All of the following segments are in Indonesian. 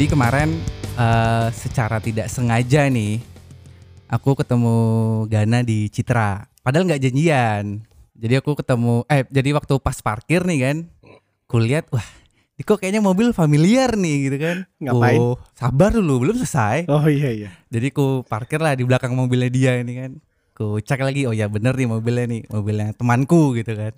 Jadi kemarin eh, secara tidak sengaja nih aku ketemu Gana di Citra. Padahal nggak janjian. Jadi aku ketemu eh jadi waktu pas parkir nih kan, kulihat wah ini kok kayaknya mobil familiar nih gitu kan. Ngapain? Oh, sabar dulu belum selesai. Oh iya iya. Jadi ku parkir lah di belakang mobilnya dia ini kan. Ku cek lagi, oh ya bener nih mobilnya nih, mobilnya temanku gitu kan.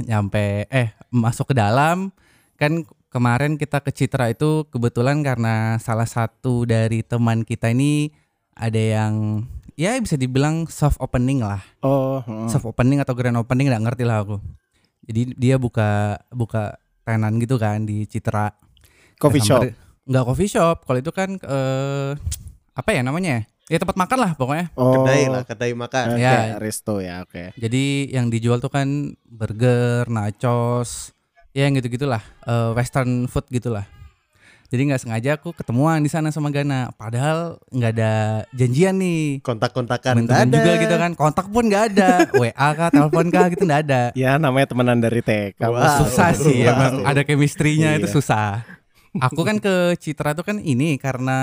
Nyampe eh masuk ke dalam kan kemarin kita ke Citra itu kebetulan karena salah satu dari teman kita ini ada yang ya bisa dibilang soft opening lah. Oh. heeh. Soft opening atau grand opening nggak ngerti lah aku. Jadi dia buka buka tenan gitu kan di Citra. Coffee shop. Nggak coffee shop. Kalau itu kan eh apa ya namanya? Ya tempat makan lah pokoknya. Oh. Kedai lah, kedai makan. Oke, Ya. resto ya, oke. Jadi yang dijual tuh kan burger, nachos, ya yang gitu-gitulah, eh, western food gitulah. Jadi nggak sengaja aku ketemuan di sana sama Gana. Padahal nggak ada janjian nih. Kontak-kontakan nggak juga ada. gitu kan. Kontak pun nggak ada. WA kah, telepon kah gitu nggak ada. Ya namanya temenan dari TK. Wow. Susah sih Wow. emang ada chemistry-nya itu Iya. susah. Aku kan ke Citra tuh kan ini karena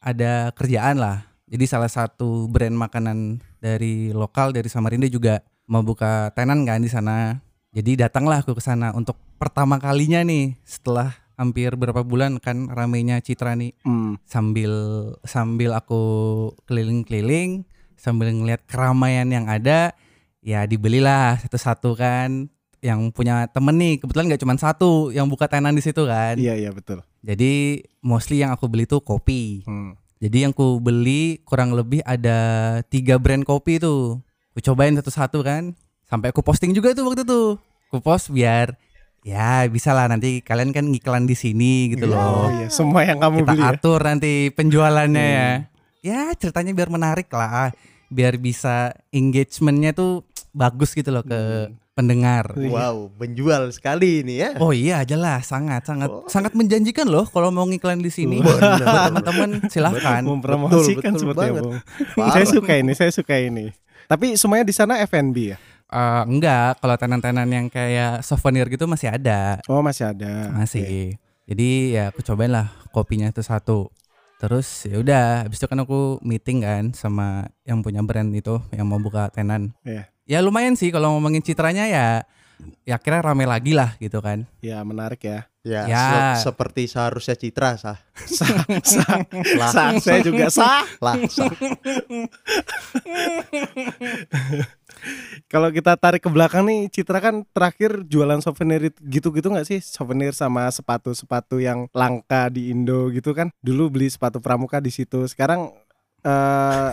ada kerjaan lah. Jadi salah satu brand makanan dari lokal dari Samarinda juga mau buka tenan kan di sana. Jadi datanglah aku ke sana untuk pertama kalinya nih setelah hampir berapa bulan kan ramenya Citra nih Hmm. sambil sambil aku keliling-keliling sambil ngeliat keramaian yang ada ya dibelilah satu-satu kan yang punya temen nih kebetulan nggak cuma satu yang buka tenan di situ kan Iya iya betul. jadi mostly yang aku beli tuh kopi Hmm. jadi yang ku beli kurang lebih ada tiga brand kopi tuh aku cobain satu-satu kan sampai aku posting juga tuh waktu itu aku post biar ya bisa lah nanti kalian kan ngiklan di sini gitu loh Oh iya, semua yang kamu kita beli ya. atur nanti penjualannya ya. Ya ceritanya biar menarik lah, biar bisa engagementnya tuh bagus gitu loh ke pendengar. Wow, menjual sekali ini ya. Oh iya jelas sangat sangat Oh. sangat menjanjikan loh kalau mau ngiklan di sini. Buat teman-teman silahkan. Mempromosikan Betul, betul seperti. Parah. Saya suka ini, saya suka ini. Tapi semuanya di sana F&B ya? Eh, enggak, kalau tenan-tenan yang kayak souvenir gitu masih ada, Oh masih ada. masih. Jadi ya aku cobain lah kopinya itu satu. Terus ya udah, habis itu kan aku meeting kan sama yang punya brand itu yang mau buka tenan. Iya. Ya lumayan sih kalau ngomongin citranya ya ya kira rame lagi lah gitu kan. Ya menarik ya. Ya, Ya. se- seperti seharusnya Citra sah. Sah, sah, Lah, sah. Saya juga sah. lah, sah. Kalau kita tarik ke belakang nih, Citra kan terakhir jualan souvenir it- gitu-gitu nggak sih? Souvenir sama sepatu-sepatu yang langka di Indo gitu kan? Dulu beli sepatu pramuka di situ. Sekarang eh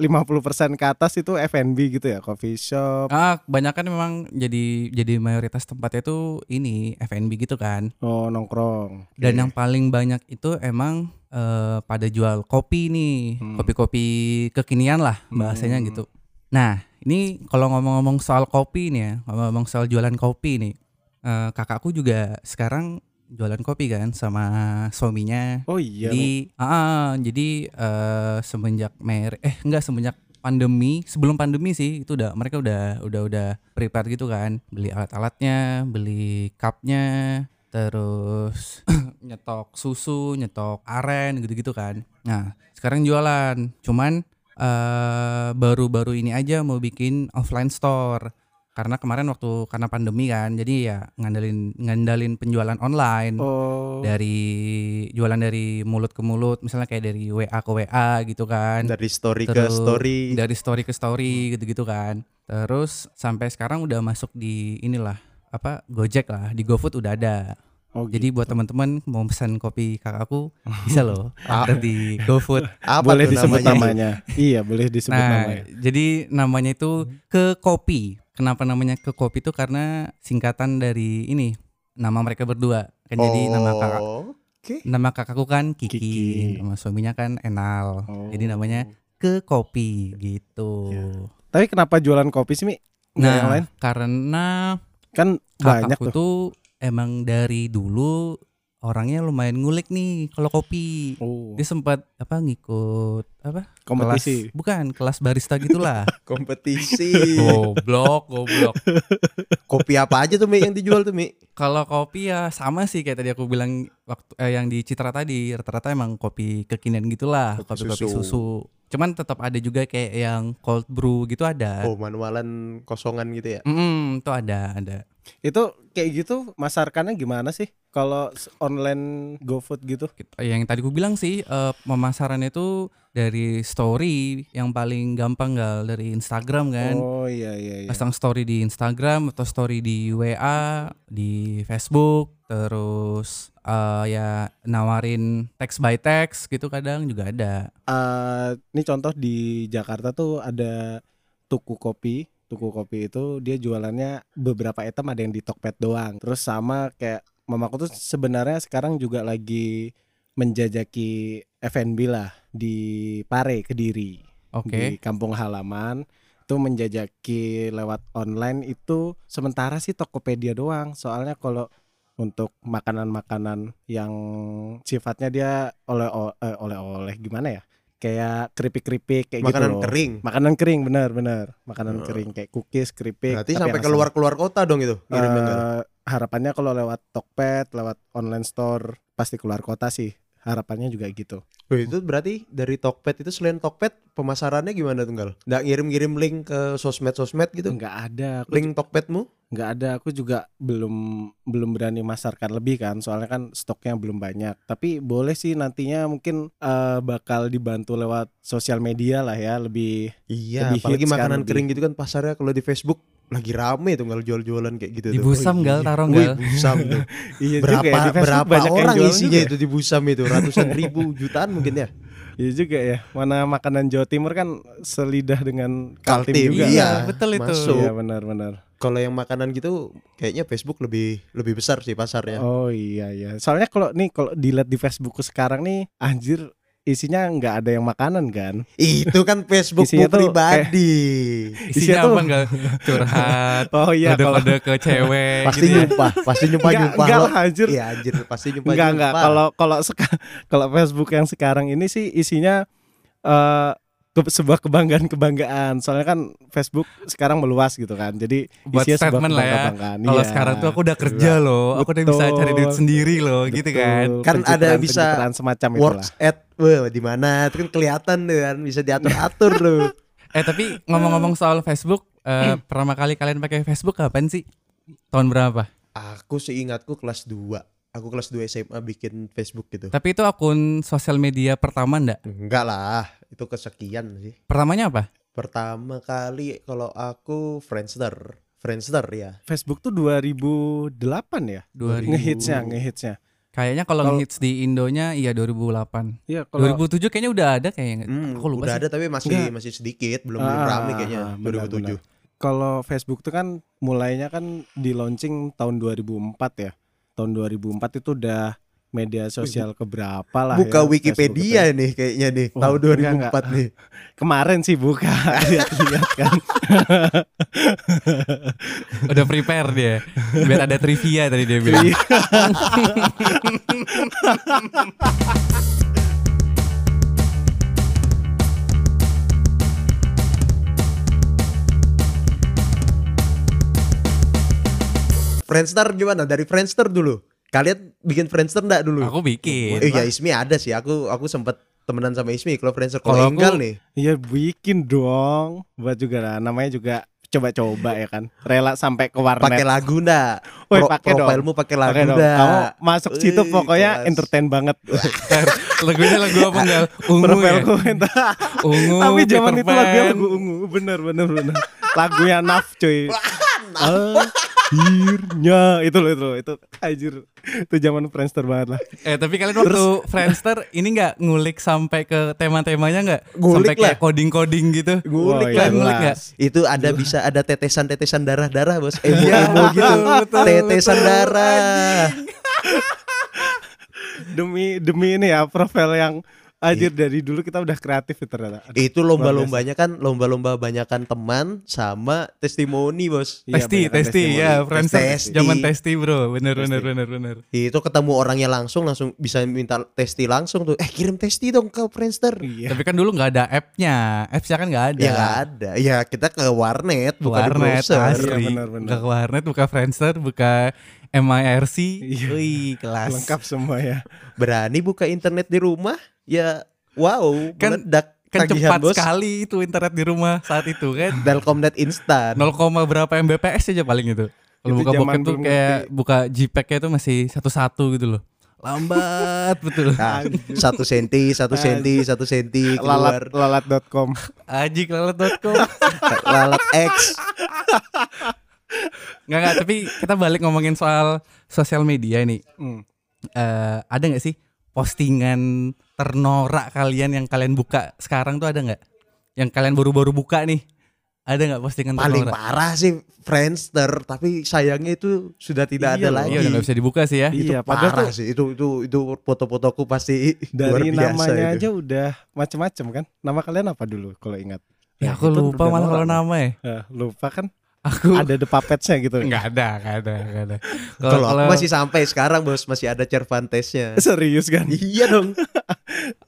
50% ke atas itu F&B gitu ya, coffee shop. Ah, kebanyakan memang jadi jadi mayoritas tempatnya tuh ini F&B gitu kan. Oh, nongkrong. Dan yang paling banyak itu emang eh, pada jual kopi nih, Hmm. kopi-kopi kekinian lah bahasanya Hmm. gitu. Nah, ini kalau ngomong-ngomong soal kopi nih ya, ngomong-ngomong soal jualan kopi nih, eh, kakakku juga sekarang jualan kopi kan sama suaminya. Oh iya. Jadi, ah, ah, jadi eh, semenjak mer, eh enggak semenjak pandemi, sebelum pandemi sih itu udah mereka udah udah udah prepare gitu kan, beli alat-alatnya, beli cupnya, terus nyetok susu, nyetok aren gitu-gitu kan. Nah sekarang jualan, cuman eh, baru-baru ini aja mau bikin offline store. Karena kemarin waktu karena pandemi kan, jadi ya ngandalin ngandalin penjualan online. Oh. dari jualan dari mulut ke mulut misalnya kayak dari WA ke WA gitu kan. Dari story ke Terus story. dari story ke story gitu-gitu kan. Terus sampai sekarang udah masuk di inilah apa Gojek lah. Di GoFood udah ada. Oh, jadi buat teman-teman mau pesan kopi kakakku bisa loh. Ada di GoFood. Apa boleh disebut namanya? namanya. iya, boleh disebut nah namanya. jadi namanya itu ke kopi kenapa namanya ke kopi itu karena singkatan dari ini nama mereka berdua kan jadi nama kakak Oh, Oke. Nama kakakku kan Kiki, Kiki. nama suaminya kan Enal. Oh. Jadi namanya ke kopi gitu. Ya. Tapi kenapa jualan kopi sih, Mi? Nggak yang Nah, lain? karena Kan banyak kakakku tuh. tuh emang dari dulu orangnya lumayan ngulik nih kalau kopi. Oh, Dia sempat apa ngikut apa? kompetisi. Kelas, bukan, kelas barista gitulah. Kompetisi. goblok, goblok. Kopi apa aja tuh Mi yang dijual tuh Mi? Kalau kopi ya sama sih kayak tadi aku bilang waktu eh, yang di Citra tadi rata-rata emang kopi kekinian gitulah, Kopi kopi-kopi susu. susu. Cuman tetap ada juga kayak yang cold brew gitu ada. Oh manualan kosongan gitu ya? Mm, itu ada, ada. Itu kayak gitu masarkannya gimana sih? Kalau online GoFood gitu? Yang tadi aku bilang sih eh, pemasarannya itu dari story yang paling gampang gal dari Instagram kan. Oh iya iya iya. Pasang story di Instagram atau story di WA, di Facebook, terus eh, ya nawarin text by text gitu kadang juga ada. Eh, ini contoh di Jakarta tuh ada tuku kopi. Tuku kopi itu dia jualannya beberapa item ada yang di Tokped doang. Terus sama kayak mamaku tuh sebenarnya sekarang juga lagi menjajaki F&B lah di Pare Kediri. Oke. Di kampung halaman itu menjajaki lewat online itu sementara sih Tokopedia doang. Soalnya kalau untuk makanan-makanan yang sifatnya dia oleh eh, oleh-oleh gimana ya? Kayak keripik-keripik kayak Makanan gitu loh. kering. Makanan kering benar benar. Makanan Hmm. kering kayak cookies, keripik. Berarti sampai keluar keluar kota dong itu? Eh, harapannya kalau lewat Tokped, lewat online store pasti keluar kota sih. Harapannya juga gitu. Oh, itu berarti dari Tokped itu selain Tokped pemasarannya gimana tunggal? Nggak ngirim-ngirim link ke sosmed-sosmed gitu? Enggak ada. Aku Link Tokpedmu? nggak ada aku juga belum belum berani masarkan lebih kan soalnya kan stoknya belum banyak tapi boleh sih nantinya mungkin eh, bakal dibantu lewat sosial media lah ya lebih Iya, Lebih apalagi kan, makanan lebih- kering gitu kan pasarnya kalau di Facebook lagi rame tuh kalau jual-jualan kayak gitu Di tuh. Busam Oh, gal iya. taruh gal. Busam tuh. iya berapa juga ya, di Facebook berapa banyak yang orang isinya juga itu di Busam itu ratusan ribu jutaan mungkin ya. iya juga ya mana makanan Jawa Timur kan selidah dengan Kaltim, Kaltim, juga iya. betul itu. Masuk. iya benar-benar Kalau yang makanan gitu kayaknya Facebook lebih lebih besar sih pasarnya. oh iya iya soalnya kalau nih kalau dilihat di Facebookku sekarang nih anjir isinya nggak ada yang makanan kan Itu kan Facebookmu Isinya tuh pribadi. Isinya Isinya tuh- apa enggak curhat, oh iya kalau kode-kode ke cewek pasti gitu ya. nyumpah, pasti nyumpah Enggak, nyumpah. enggak lah anjir Iya anjir, pasti nyumpah Enggak enggak nyumpah. kalau kalau seka- kalau Facebook yang sekarang ini sih isinya eh ke- sebuah kebanggaan kebanggaan soalnya kan Facebook sekarang meluas gitu kan jadi Buat isinya sebuah statement lah ya. kebanggaan Kalau Iya. sekarang tuh aku udah kerja loh, aku udah bisa Betul. cari duit sendiri loh, gitu kan. Betul, Kan ada pencitraan- bisa semacam itulah works at wah di mana itu kan kelihatan tuh kan bisa diatur atur tuh. Eh tapi ngomong-ngomong soal Facebook, eh, pertama kali kalian pakai Facebook kapan sih? Tahun berapa? Aku seingatku kelas 2 Aku kelas 2 SMA bikin Facebook gitu. Tapi itu akun sosial media pertama ndak? Enggak lah, itu kesekian sih. Pertamanya apa? Pertama kali kalau aku Friendster. Friendster ya. Facebook tuh 2008 ya 2000. ngehitsnya ngehitsnya Kayaknya kalau Kalau- hits di Indonya iya 2008. iya kalau 2007 kayaknya udah ada kayaknya. Hmm, aku lupa udah sih. ada tapi masih Enggak. masih sedikit, belum belum Ah, rame kayaknya benar, 2007. kalau Facebook tuh kan mulainya kan di launching tahun 2004 ya. Tahun 2004 itu udah media sosial keberapa lah Buka ya, Facebook Wikipedia itu. nih kayaknya nih, Wah, tahun enggak, 2004 enggak. nih. Kemarin sih buka lihat-lihat kan. Udah prepare dia. Biar ada trivia tadi dia bilang. Friendster gimana? Dari Friendster dulu. Kalian bikin Friendster enggak dulu? Aku bikin. Eh, ya Ismi ada sih. Aku aku sempat temenan sama Ismi kalau Friendster Kalau Enggal nih. Iya bikin dong. Buat juga lah. Namanya juga coba-coba ya kan. Rela sampai ke warnet. Pakai lagu enggak? Woi, pakai dong. profilmu pakai lagu enggak? Kamu masuk situ pokoknya kelas. entertain banget. Lagunya lagu apa enggak? Ungu ya. Ungu. Tapi zaman itu lagunya lagu ungu. Bener bener bener. Lagunya Naf cuy. Akhirnya itu loh itu loh itu anjir itu zaman Friendster banget lah. Eh tapi kalian waktu Friendster ini nggak ngulik sampai ke tema-temanya nggak? Ngulik Sampai kayak coding-coding gitu. Ngulik lah, iya, ngulik nggak? jelas. Itu ada bisa ada tetesan-tetesan darah-darah, Bos. Emo Iya, emo gitu. betul, betul, tetesan betul. darah. Demi demi ini ya profil yang Anjir dari dulu kita udah kreatif ya ternyata. Aduh, Itu lomba-lombanya kan lomba-lomba banyakan teman sama testimoni, Bos. Iya, Testi, banyak testi, testimoni. ya, Friendster Testi. zaman testi bro, bener Testi. bener bener bener. Itu ketemu orangnya langsung langsung bisa minta testi langsung tuh. Eh, kirim testi dong ke Friendster. Iya. Tapi kan dulu nggak ada app-nya, apps-nya kan nggak ada. Ya nggak ada. Ya kita ke warnet, bukan di warnet browser. asli, Iya, bener, bener. ke warnet, buka Friendster, buka MIRC, Iya. wih kelas. Lengkap semua ya. Berani buka internet di rumah? Ya wow, Kan- meledak Kan tagihan, cepat Bos. sekali itu internet di rumah saat itu kan. Telkomnet instan. 0, berapa Mbps aja paling itu. Kalau Itu buka zaman bokep tuh kayak buka JPEG-nya itu masih satu-satu gitu loh. Lambat betul. Nah, satu senti, satu senti, satu senti keluar Lalat lalat.com. Ajik lalat.com. lalat X. Enggak enggak, tapi kita balik ngomongin soal sosial media nih. Hmm. Eh, ada nggak sih postingan ternorak kalian yang kalian buka sekarang tuh ada nggak? Yang kalian baru-baru buka nih? Ada nggak postingan Paling ternorak? parah sih Friendster, tapi sayangnya itu sudah tidak Iya ada loh. lagi. Iya udah nggak bisa dibuka sih ya. Itu Iya, padahal parah tuh sih. Itu itu itu foto-fotoku pasti luar dari biasa namanya itu. aja udah macem-macem kan. Nama kalian apa dulu kalau ingat? Ya aku itu lupa malah kalau nama ya. Lupa kan? Aku Ada the puppetsnya gitu. nggak ada, nggak ada, nggak ada. Kalau aku masih sampai sekarang bos masih ada Cervantesnya. Serius kan? iya dong.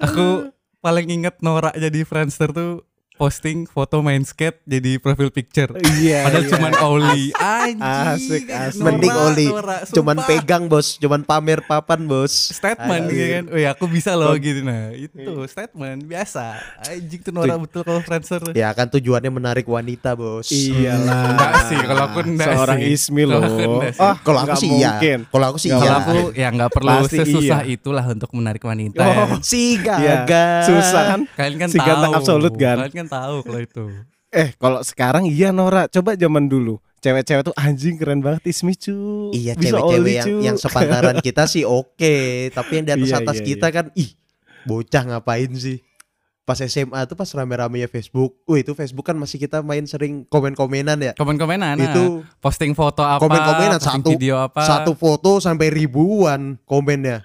aku paling inget Nora jadi Friendster tuh posting foto main skate jadi profil picture. Iya. Padahal iya. cuman Oli Anjing Asik, asik. Mending Oli. Nora, Cuman pegang bos, cuman pamer papan bos. statement gitu kan. Oh ya aku bisa loh gitu nah. Itu statement biasa. Anjing tuh Nora betul kalau Friendster. Ya kan tujuannya menarik wanita bos. Iyalah. Enggak sih, kalau aku enggak Seorang sih. Ismi Kalau loh. aku enggak sih. Oh, Kalau aku sih iya. Kalau aku sih Kalau iya. aku ya nggak perlu Pasti sesusah iya. itulah untuk menarik wanita. Oh. si Iya. gagal. Susah kan? Kalian kan Si tahu. ganteng absolut kan? Kalian kan tahu kalau itu. Eh, kalau sekarang iya Nora. Coba zaman dulu. Cewek-cewek tuh anjing keren banget Ismi cu. Iya Bisa cewek-cewek yang cu. yang sepantaran kita sih oke, tapi yang di atas Iya, atas iya, kita kan ih bocah ngapain sih? Pas SMA tuh pas rame-ramenya Facebook. Wih, itu Facebook kan masih kita main sering komen-komenan ya. Komen-komenan nah. Itu posting foto apa, Komen-komenan satu video apa. satu foto sampai ribuan komennya.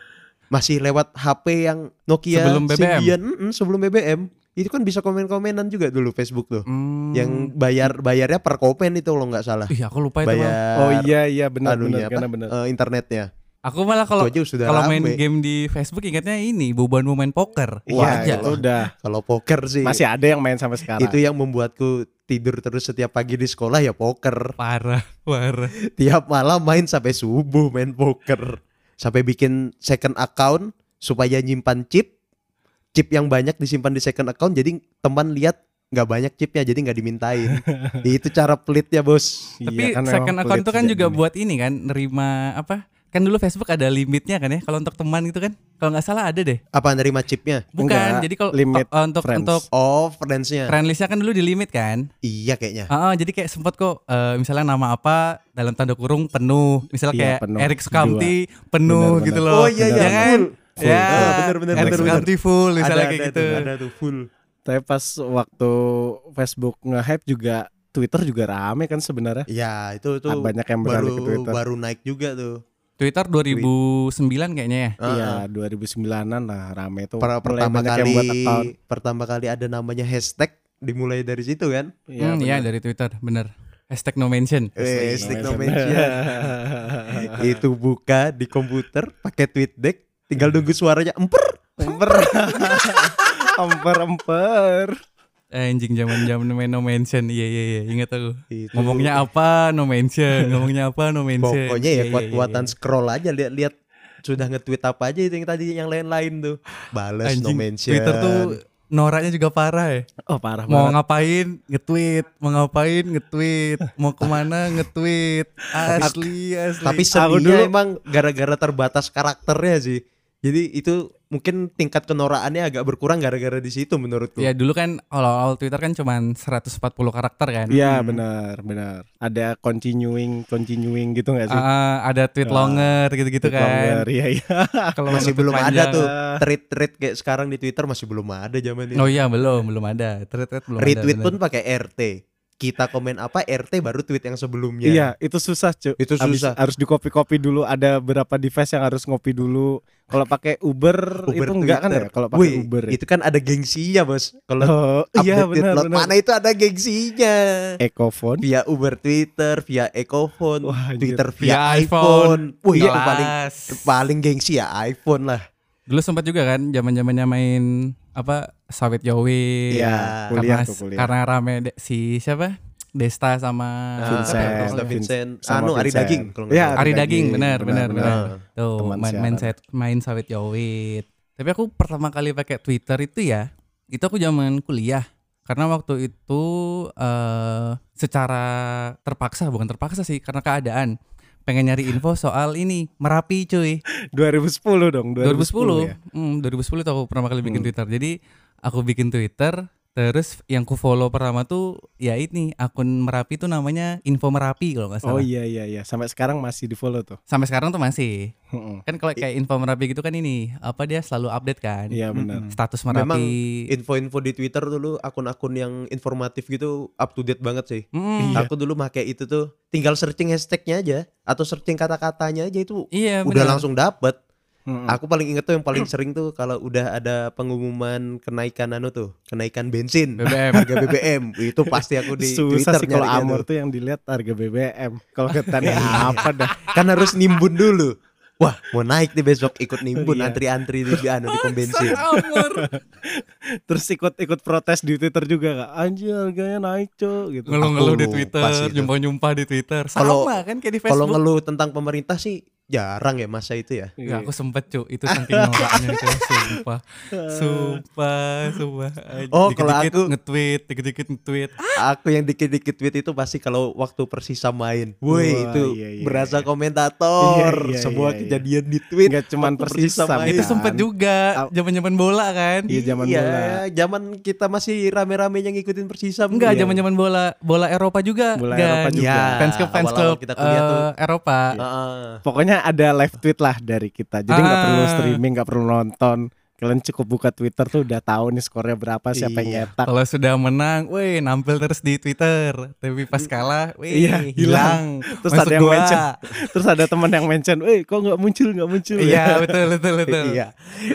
Masih lewat HP yang Nokia Sebelum BBM? Symbian, sebelum BBM. Itu kan bisa komen-komenan juga dulu Facebook tuh. Hmm. Yang bayar bayarnya per komen itu kalau nggak salah. Ih, aku lupa itu. Bang. Bayar Oh iya iya benar anunya benar apa? benar. eh, internetnya. Aku malah kalau kalau main rame. game di Facebook ingatnya ini boban mau main poker. Iya, aja. itu udah Kalau poker sih masih ada yang main sampai sekarang. itu yang membuatku tidur terus setiap pagi di sekolah ya poker. Parah, parah. Tiap malam main sampai subuh main poker. Sampai bikin second account supaya nyimpan chip. Chip yang banyak disimpan di second account jadi teman lihat nggak banyak chipnya jadi nggak dimintain. itu cara pelitnya bos. Tapi Iya, kan second account itu kan juga dini. buat ini kan nerima apa? Kan dulu Facebook ada limitnya kan ya kalau untuk teman gitu kan. Kalau nggak salah ada deh. Apa nerima chipnya? Bukan. Enggak, jadi kalau limit oh, untuk friends. untuk Oh friendsnya. friend listnya kan dulu di limit kan. Iya kayaknya. Ah, ah, jadi kayak sempat kok eh, misalnya nama apa dalam tanda kurung penuh. Misalnya Iya, kayak penuh. Eric Sukamti penuh Benar, gitu benar. loh. Oh, iya, iya, Ya kan? Full. Full. Ya, benar, benar, Eric benar, Sukamti full misalnya ada, kayak ada gitu. Ada tuh full. Tapi pas waktu Facebook nge-hype juga Twitter juga rame kan sebenarnya. Ya itu tuh Banyak yang baru ke Twitter. baru naik juga tuh. Twitter 2009 kayaknya ya. Iya, ah. 2009-an lah rame. Per- Mulai pertama kali yang buat account. pertama kali ada namanya hashtag dimulai dari situ kan. Hmm, iya dari Twitter, bener. Hashtag no mention. Eh, Hashtag no no mention. itu buka di komputer pakai tweet deck tinggal nunggu suaranya emper Emper. emper emper. Anjing zaman zaman main no mention. Iya iya iya, ingat aku. Itu. Ngomongnya apa no mention, ngomongnya apa no mention. pokoknya ya Iya, iya, kuat-kuatan iya. scroll aja lihat-lihat sudah nge-tweet apa aja itu yang tadi yang lain-lain tuh balas no Anjing, mention Twitter tuh noraknya juga parah ya. Oh parah Mau banget. ngapain nge-tweet, mau ngapain nge-tweet, mau ke mana nge-tweet. Asli asli. tapi seninya dulu- emang gara-gara terbatas karakternya sih jadi itu mungkin tingkat kenoraannya agak berkurang gara-gara di situ menurutku ya dulu kan awal-awal Twitter kan cuman 140 karakter kan. Iya benar benar. Ada continuing continuing gitu nggak sih? Ah, ada tweet Ah, longer gitu-gitu Tweet kan. longer, Iya iya. Kalau masih belum tweet ada panjang. tuh tweet-tweet kayak sekarang di Twitter masih belum ada zaman itu Oh iya belum belum ada. Tweet tweet belum retweet ada. pun bener. pakai RT kita komen apa RT baru tweet yang sebelumnya. Iya, itu susah, cuy. Itu susah. harus di copy-copy dulu, ada berapa device yang harus ngopi dulu. Kalau pakai Uber, Uber itu enggak kan Twitter. ya? Kalau pakai Uber. ya. itu kan ada gengsinya, Bos. Kalau Oh, iya update benar mana itu ada gengsinya. Ecophone. Via Uber Twitter, via Ecophone, Wah. Twitter via, Via iPhone. iPhone. Wih, itu paling paling gengsi ya iPhone lah. Dulu sempat juga kan zaman-zamannya main apa sawit Yowi. Iya, karena kuliah tuh kuliah. karena rame de- si siapa? Desta sama Ah, Vincent. Desta Vincent. Vincent. Sama Anu Ari. Daging kalau Iya, salah. Ari Ari Daging, benar benar benar. Tuh Teman main, main set main sawit Yowit. Tapi aku pertama kali pakai Twitter itu ya, itu aku zaman kuliah. Karena waktu itu eh secara terpaksa bukan terpaksa sih karena keadaan pengen nyari info soal ini Merapi cuy 2010 dong, 2010, 2010 ya. hmm, 2010 tuh aku pertama kali bikin Hmm. Twitter jadi aku bikin Twitter terus yang ku follow pertama tuh ya ini akun Merapi tuh namanya Info Merapi kalau nggak salah Oh iya iya iya, sampai sekarang masih di follow tuh. sampai sekarang tuh masih Heeh. kan kalau kayak Info Merapi gitu kan ini apa dia selalu update kan Iya benar. status Memang Merapi info-info di Twitter dulu akun-akun yang informatif gitu up to date banget sih. Mm, Aku dulu pakai itu tuh tinggal searching hashtagnya aja atau searching kata-katanya aja itu iya udah langsung dapet. Heeh. Aku paling inget tuh yang paling sering tuh kalau udah ada pengumuman kenaikan anu tuh, kenaikan bensin, BBM. harga BBM, itu pasti aku di Susah Twitter sih kalau Amor tuh. tuh yang dilihat harga BBM. Kalau ketani apa dah? Kan harus nimbun dulu. Wah, mau naik nih besok ikut nimbun Iya. antri-antri di anu di pom bensin. Terus ikut-ikut protes di Twitter juga gak? Anjir harganya naik cok gitu. ngeluh-ngeluh di Twitter nyumpah-nyumpah di Twitter sama Kalau- kan kayak di Kalau Facebook ngeluh tentang pemerintah sih jarang ya masa itu ya. Ya, aku sempet cu itu saking noraknya itu sumpah sumpah sumpah Oh, kalau dikit-dikit aku- nge-tweet dikit-dikit nge-tweet Aku yang dikit-dikit tweet itu pasti kalau waktu Persisa main. Woi, itu iya, iya, berasa iya. komentator. Iya, iya, Semua iya, iya. kejadian di tweet. Nggak cuman waktu Persisa, main. itu Kan. sempet juga Au. zaman-zaman bola kan Iya, zaman iya, bola. zaman kita masih rame-rame yang ngikutin Persisa. Enggak, Iya. zaman-zaman bola bola Eropa juga. Bola. Eropa juga. Iya, Fans club fans club kita kuliah tuh. eh, Eropa. Heeh. Pokoknya ada live tweet lah dari kita. Jadi nggak Ah. perlu streaming, nggak perlu nonton. Kalian cukup buka Twitter tuh udah tahu nih skornya berapa, siapa yang Iya. nyetak. Kalau sudah menang, weh nampil terus di Twitter. Tapi pas kalah, weh Iya, hilang. Terus Masuk ada yang gua. mention. Terus ada teman yang mention, "Eh, kok nggak muncul, nggak muncul." Iya, betul betul betul. Iya,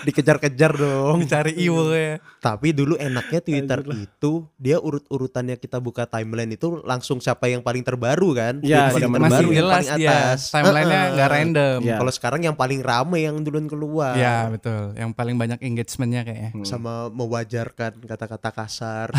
dikejar-kejar dong. Dicari iwo ya. Tapi dulu enaknya Twitter itu dia urut-urutannya kita buka timeline itu langsung siapa yang paling terbaru kan? Iya, zaman terbaru, Masih dulu yang jelas paling atas. Timelinenya Heeh. nggak random. Iya. Kalau sekarang yang paling rame yang duluan keluar. Iya betul. Yang paling banyak engagementnya kayaknya. Hmm. Sama mewajarkan kata-kata kasar.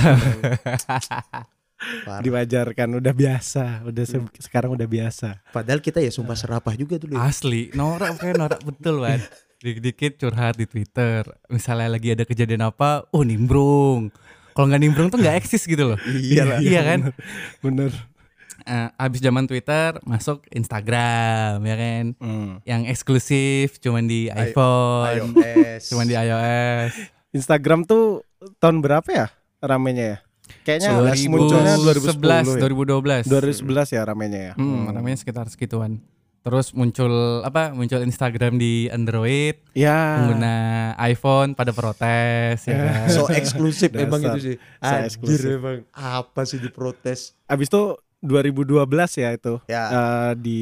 Parah. Diwajarkan udah biasa, udah se- sekarang udah biasa. Padahal kita ya sumpah serapah juga dulu. ya. Asli, norak kayak norak betul kan. Dikit-dikit curhat di Twitter. Misalnya lagi ada kejadian apa, oh nimbrung. Kalau nggak nimbrung tuh nggak eksis gitu loh. Iyalah. iya kan? Bener. Eh, abis zaman Twitter masuk Instagram ya kan. Hmm. Yang eksklusif cuman di Ayo- iPhone, iOS. cuman di iOS. Instagram tuh tahun berapa ya ramenya ya? Kayaknya last munculnya 2010 2011, ya. 2012. 2011 ya ramenya ya. Hmm, namanya sekitar segituan. Terus muncul apa? Muncul Instagram di Android, Ya. pengguna iPhone pada protes ya kan. so eksklusif emang itu sih. So Anjir eksklusif. emang apa sih diprotes? Abis itu 2012 ya itu Ya. eh, di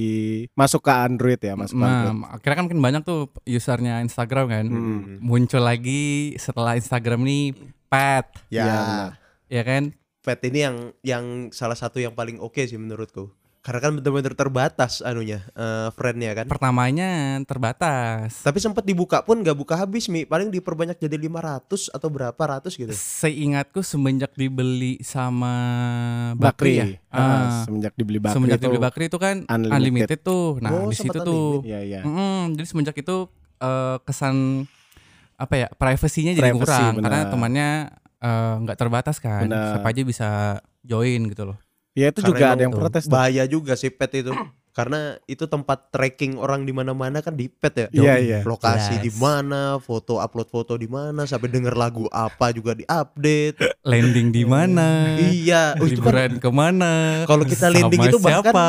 masuk ke Android ya masuk Android. Nah, akhirnya kan makin banyak tuh usernya Instagram kan. Hmm. Muncul lagi setelah Instagram nih Pet, Ya. Iya, benar. ya kan? Pet ini yang yang salah satu yang paling oke sih menurutku. Karena kan benar-benar terbatas anunya, eh friendnya kan. Pertamanya terbatas. Tapi sempat dibuka pun nggak buka habis mi, paling diperbanyak jadi 500 atau berapa ratus gitu. Seingatku semenjak dibeli sama Bakri, Bakri, ya. Ah, Ah, semenjak dibeli Bakri semenjak itu- dibeli Bakri itu kan unlimited. unlimited, tuh. Nah, Oh, di situ tuh Iya iya. Mm-mm, jadi semenjak itu eh, kesan apa ya privasinya jadi kurang karena temannya eh, nggak terbatas kan Benar. siapa aja bisa join gitu loh Ya itu Karena juga ada yang protes tuh. Bahaya juga sih pet itu. Karena itu tempat tracking orang di mana-mana kan di pet ya. Iya, iya. Lokasi di Jelas. mana, foto upload foto di mana, sampai denger lagu apa juga diupdate. landing di mana iya, oh, kan liburan ke mana Kalau kita landing sama itu bahkan- siapa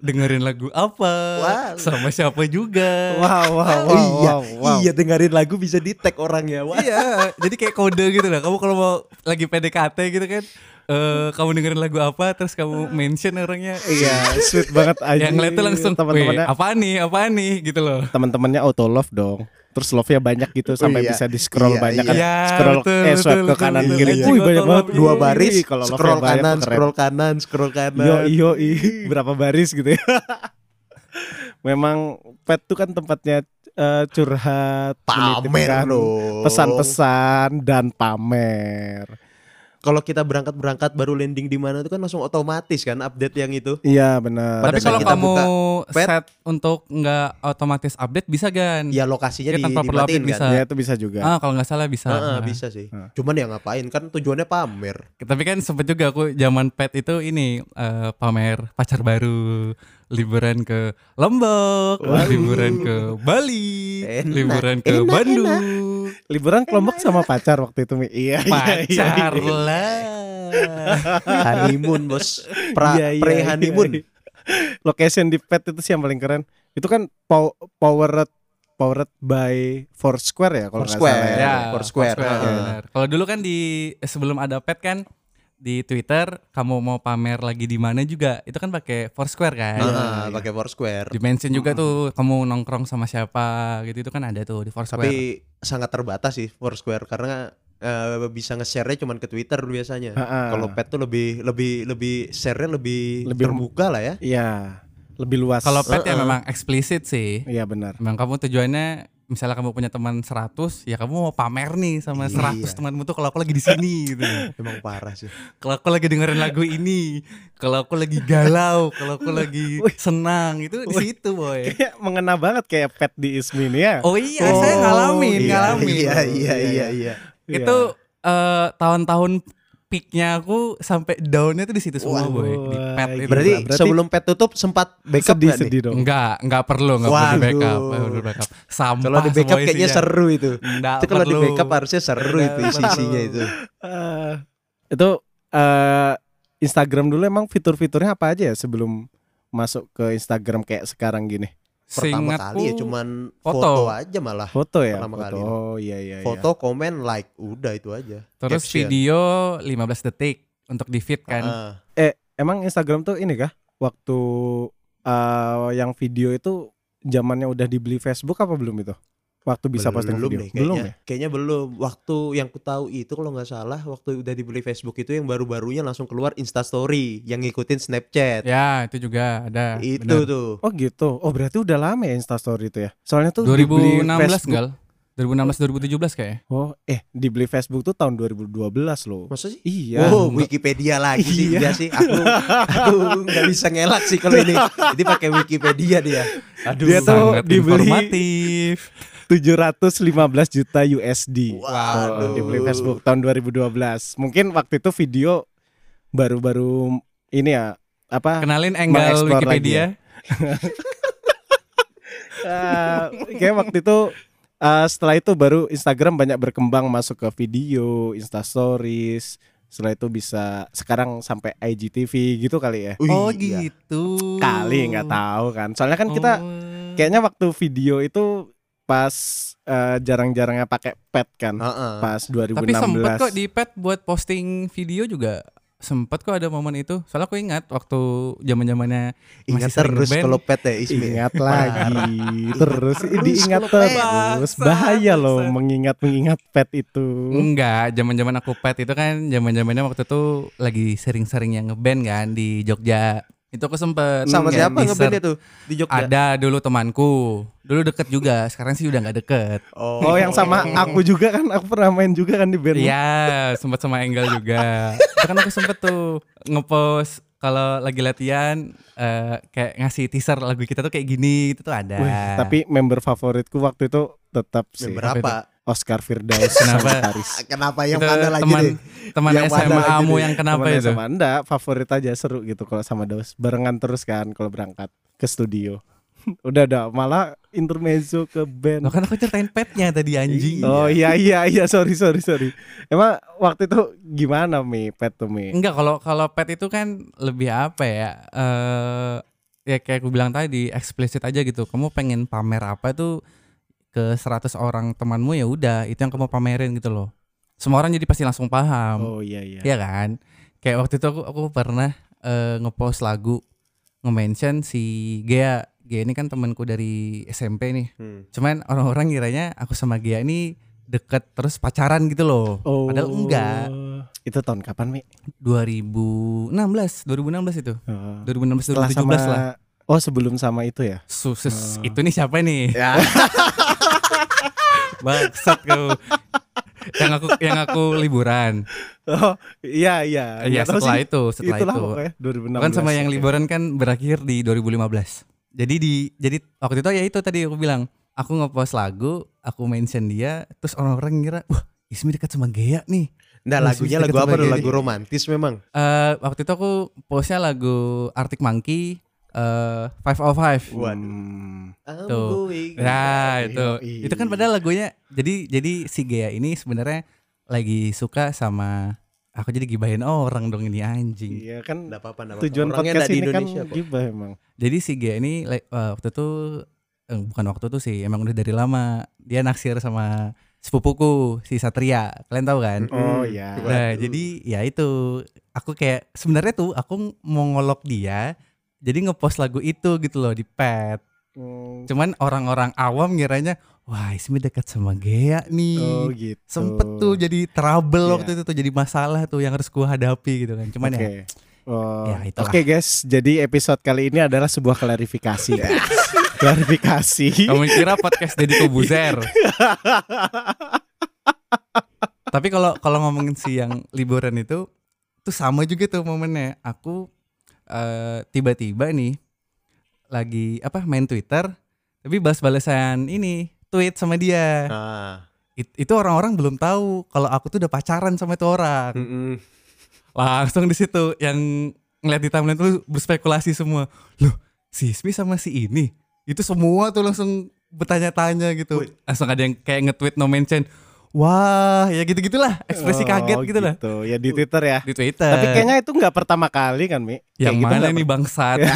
dengerin lagu apa Wah. sama siapa juga Wow wow wow Oh iya, wow, wow. iya dengerin lagu bisa di tag orangnya. Wah. iya jadi kayak kode gitu lah kamu kalau mau lagi PDKT gitu kan eh, kamu dengerin lagu apa terus kamu mention orangnya Iya, sweet banget aja. yang ngeliat tuh langsung teman-temannya "Wih, apa nih apa nih gitu loh teman-temannya auto love dong. Terus love-nya banyak gitu sampai iya. bisa di scroll Iya, banyak iya. kan. Iya, scroll betul, eh swipe betul, ke betul, kanan betul. kiri. Iya. Wih, banyak banget. dua baris kalau scroll banyak kanan keren. scroll kanan scroll kanan Yo yo berapa baris gitu ya. Memang pet tuh kan tempatnya eh, curhat, pamer loh pesan-pesan dan pamer. Kalau kita berangkat berangkat baru landing di mana itu kan langsung otomatis kan update yang itu Iya benar. Pada tapi kalau kita kamu buka pet- set untuk nggak otomatis update bisa kan ya lokasinya Ya, di, tanpa perlu update kan bisa. Ya itu bisa juga. ah kalau nggak salah bisa Heeh, Nah. bisa sih Heeh. cuman ya ngapain kan tujuannya pamer Tapi kan sempet juga aku zaman pet itu ini eh, pamer pacar baru, liburan ke Lombok, liburan ke Bali, Enak, liburan ke enak, Bandung. Liburan kelompok sama pacar waktu itu Mi. Iya. iya, iya, Pacar iya. lah. honeymoon bos pra Iya, iya, pre iya, honeymoon iya. Location di pet itu sih yang paling keren. Itu kan pow- powered powered by Foursquare ya kalau nggak Foursquare. salah Ya, Foursquare. ya, Heeh. benar. Kalau dulu kan di eh, sebelum ada pet kan di Twitter kamu mau pamer lagi di mana juga itu kan pakai Foursquare kan. Heeh, pakai Foursquare Di mention juga tuh kamu nongkrong sama siapa gitu itu kan ada tuh di Foursquare. tapi sangat terbatas sih Foursquare karena eh, bisa nge-share-nya cuman ke Twitter biasanya kalau pet tuh lebih lebih lebih share-nya lebih, Lebih- terbuka lah ya Iya. Lebih luas. Kalau pet ya Heeh. memang eksplisit sih. Iya benar. Memang kamu tujuannya misalnya kamu punya teman 100 ya kamu mau pamer nih sama 100 Iya. temanmu tuh kalau aku lagi di sini gitu. emang parah sih Kalau aku lagi dengerin lagu ini, kalau aku lagi galau, kalau aku lagi senang itu di situ boy. Kayak mengena banget kayak pet di Ismin ya. Oh iya, Oh, saya ngalamin, iya, ngalamin. iya iya iya Iya, iya Iya. Itu eh, tahun-tahun peaknya aku sampai downnya tuh di situ semua Wah, boy di pet gila. itu. berarti, Berarti- sebelum pet tutup sempat backup sedih nih? sedih dong. Enggak, enggak perlu, enggak perlu di backup, perlu di backup. Sampah kalau di backup kayaknya seru itu Enggak itu kalau di backup harusnya seru Nggak itu isi isinya itu Eh, itu eh, Instagram dulu emang fitur-fiturnya apa aja ya sebelum masuk ke Instagram kayak sekarang gini? Pertama kali ya cuman foto. foto. aja malah Foto ya? Pertama foto. kali. Oh iya iya. iya. foto komen like udah itu aja Terus Caption. video 15 detik untuk di feed kan. Ah, Eh emang Instagram tuh ini kah? Waktu eh, yang video itu zamannya udah dibeli Facebook apa belum itu? Waktu bisa posting belum video? deh kayaknya. belum ya? Kayaknya belum. Waktu yang ku tahu itu kalau nggak salah waktu udah dibeli Facebook itu yang baru-barunya langsung keluar Insta Story yang ngikutin Snapchat. Ya, itu juga ada. itu benar. tuh. Oh gitu. Oh berarti udah lama ya Instastory itu ya? Soalnya tuh 2016 dibeli Facebook- enggak? 2016 2017 kayaknya. Oh eh dibeli Facebook tuh tahun 2012 loh. Masa sih? Iya. Oh, Wikipedia lagi sih Iya. dia sih. Aku aku nggak bisa ngelak sih kalau ini. Jadi pakai Wikipedia dia. Aduh. Dia tuh Sangat dibeli- informatif. 715 juta USD. Waduh. Oh, dibeli Facebook tahun 2012. Mungkin waktu itu video baru-baru ini ya apa? Kenalin angle Wikipedia. eh, kayak waktu itu eh, setelah itu baru Instagram banyak berkembang masuk ke video, Insta Stories. Setelah itu bisa sekarang sampai IGTV gitu kali ya. Oh iya. gitu. Kali nggak tahu kan. Soalnya kan kita Oh. kayaknya waktu video itu pas eh, jarang-jarangnya pakai pet kan. Heeh. Pas 2016. Tapi sempet kok di pet buat posting video juga sempet kok ada momen itu. Soalnya aku ingat waktu zaman zamannya Ingat terus kalau pet ya Ismi. Ingat lagi terus diingat terus bahaya loh mengingat mengingat pet itu Enggak, zaman-zaman aku pet itu kan zaman-zamannya waktu itu lagi sering-sering yang ngeband kan di Jogja. Itu aku sempet Sama siapa ngebandnya tuh di Jogja? Ada dulu temanku. Dulu deket juga, sekarang sih udah nggak deket. oh yang sama aku juga kan aku pernah main juga kan di band Iya, sempet sama Enggal juga. Itu kan aku sempet tuh ngepost kalau lagi latihan eh, kayak ngasih teaser lagu kita tuh kayak gini itu tuh ada. Wih, tapi member favoritku waktu itu tetap sih Member apa? Oscar Firdaus Kenapa? gitaris. Kenapa yang Itu mana lagi teman deh? teman Yang SMA lagi mu nih? yang kenapa Temen itu? sama anda favorit aja seru gitu kalau sama Daus barengan terus kan kalau berangkat ke studio udah udah malah intermezzo ke band Loh kan aku ceritain petnya tadi anjing. Oh iya iya iya sorry sorry sorry. Emang waktu itu gimana mi pet tuh mi? Enggak kalau kalau pet itu kan lebih apa ya? Eh ya kayak aku bilang tadi eksplisit aja gitu. Kamu pengen pamer apa tuh ke 100 orang temanmu ya udah itu yang kamu pamerin gitu loh. Semua orang jadi pasti langsung paham. Oh iya iya. Iya kan? kayak waktu itu aku aku pernah eh, ngepost lagu nge-mention si Gea. Gea ini kan temanku dari SMP nih. Hmm. Cuman orang-orang ngiranya aku sama Gea ini deket terus pacaran gitu loh. Padahal enggak. Oh. Itu tahun kapan, Mi? 2016, 2016 itu. Oh. 2016 Setelah 2017 sama lah. Oh, sebelum sama itu ya? Suses Oh. itu nih siapa nih? Ya. Bangsat kau. yang aku yang aku liburan. Oh, iya iya. Iya setelah sih. itu, setelah Itulah itu. pokoknya 2016. Kan sama yang liburan kan berakhir di 2015. Jadi di jadi waktu itu ya itu tadi aku bilang, aku ngepost lagu, aku mention dia, terus orang-orang ngira, wah Ismi dekat sama Gea nih. Nah Oh, lagunya lagu apa? Lagu romantis memang. Eh waktu itu aku postnya lagu Arctic Monkey, eh Five of Five. Hmm. Tuh. Ya itu, itu kan padahal lagunya. Jadi jadi si Gea ini sebenarnya lagi suka sama aku jadi gibahin orang dong ini anjing. Iya kan Nggak apa-apa, tujuan Orangnya podcast nggak di ini kan Indonesia kok. gibah emang. Jadi si Gea ini like, eh, waktu itu eh, bukan waktu itu sih, emang udah dari lama dia naksir sama sepupuku si Satria. Kalian tahu kan? Oh Hmm. ya. Nah, Waduh. jadi ya itu aku kayak sebenarnya tuh aku mau ngolok dia jadi ngepost lagu itu gitu loh di pet. Hmm. Cuman orang-orang awam ngiranya wah Ismi dekat sama Gea nih. Oh gitu. Sempet tuh jadi trouble Iya. waktu itu tuh jadi masalah tuh yang harus ku hadapi gitu kan. Cuman ya Oke. Oh, Ya. Oke guys, jadi episode kali ini adalah sebuah klarifikasi. klarifikasi. kamu kira podcast Deddy Kobuzer. Tapi kalau kalau ngomongin si yang liburan itu tuh sama juga tuh momennya. Aku eh, tiba-tiba nih lagi apa main Twitter tapi balas-balasan ini tweet sama dia. Ah. It- itu orang-orang belum tahu kalau aku tuh udah pacaran sama itu orang. Mm-mm. Langsung di situ yang ngeliat di timeline tuh berspekulasi semua. Loh, si Ismi sama si ini. Itu semua tuh langsung bertanya-tanya gitu. Wih. Langsung ada yang kayak nge-tweet no mention. Wah, ya gitu-gitulah. Ekspresi Oh, kaget gitu lah. Ya di Twitter ya. Di Twitter. Tapi kayaknya itu nggak pertama kali kan, Mi? yang Kayak gitu mana nggak nih bangsat?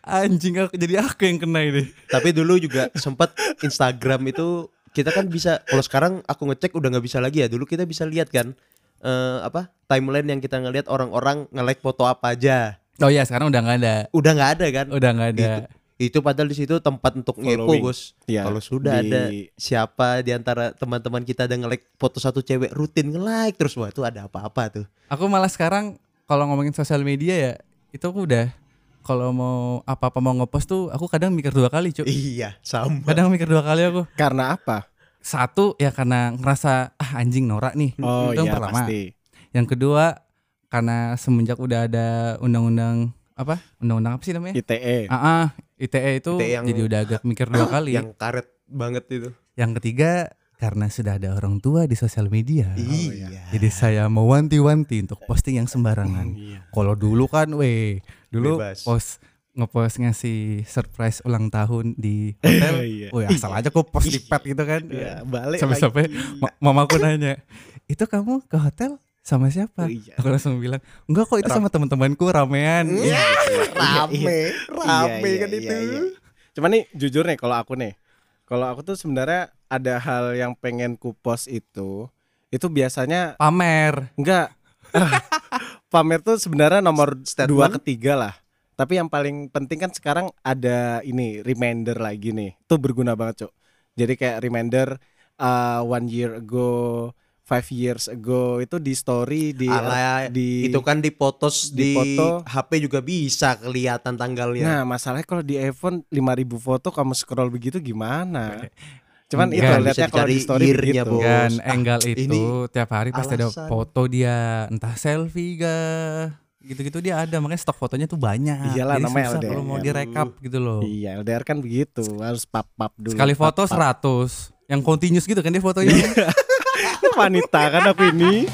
Anjing aku jadi aku yang kena ini. Tapi dulu juga sempat Instagram itu kita kan bisa kalau sekarang aku ngecek udah nggak bisa lagi ya. Dulu kita bisa lihat kan eh, apa timeline yang kita ngelihat orang-orang nge-like foto apa aja. Oh ya, sekarang udah nggak ada. Udah nggak ada kan? Udah nggak ada. Itu, itu padahal di situ tempat untuk ngepo. Bos. Ya, Kalau sudah di- ada siapa di antara teman-teman kita ada nge-like foto satu cewek rutin nge-like terus wah itu ada apa-apa tuh. Aku malah sekarang kalau ngomongin sosial media ya, itu aku udah kalau mau apa-apa mau ngepost tuh aku kadang mikir dua kali, Cuk. Iya, sama. Kadang mikir dua kali aku. Karena apa? Satu ya karena ngerasa ah anjing norak nih. Oh itu yang iya pertama. pasti. Yang kedua karena semenjak udah ada undang-undang apa? Undang-undang apa sih namanya? ITE. Ah, ah, ITE itu ITE yang- jadi udah agak mikir dua kali. Yang karet banget itu. Yang ketiga karena sudah ada orang tua di sosial media. iya. Jadi saya mewanti-wanti untuk posting yang sembarangan. Iya. Kalau dulu kan, weh, dulu Bebas. post ngepost ngasih surprise ulang tahun di hotel. Iya. Wih, asal aja kok post di pet gitu kan. Iya, balik Sampai-sampai mamaku nanya, "Itu kamu ke hotel sama siapa?" Oh, iya. Aku langsung bilang, "Enggak kok, itu sama teman-temanku ramean." Iya. rame, Iya, rame iya, kan iya, itu. iya. Cuman nih jujur nih kalau aku nih, kalau aku tuh sebenarnya ada hal yang pengen ku post itu, itu biasanya Pamer. enggak pamer tuh sebenarnya nomor Statement. dua ketiga lah. Tapi yang paling penting kan sekarang ada ini reminder lagi nih, itu berguna banget cok. Jadi kayak reminder uh, one year ago, five years ago itu di story di Ala, di itu kan dipotos di di, foto. HP juga bisa kelihatan tanggalnya. Nah, masalahnya kalau di iPhone 5000 foto kamu scroll begitu gimana? Cuman itu Enggak, lihatnya bisa kalau di story begitu. Bos. Kan ah, enggal itu ini tiap hari pasti ada alasan. foto dia entah selfie gak gitu-gitu dia ada makanya stok fotonya tuh banyak. Iyalah, Jadi namanya susah kalau LDR. mau direkap gitu loh. Iya, LDR kan begitu, harus pap-pap dulu. Sekali foto. 100 yang continuous gitu kan dia fotonya. Wanita kan aku ini.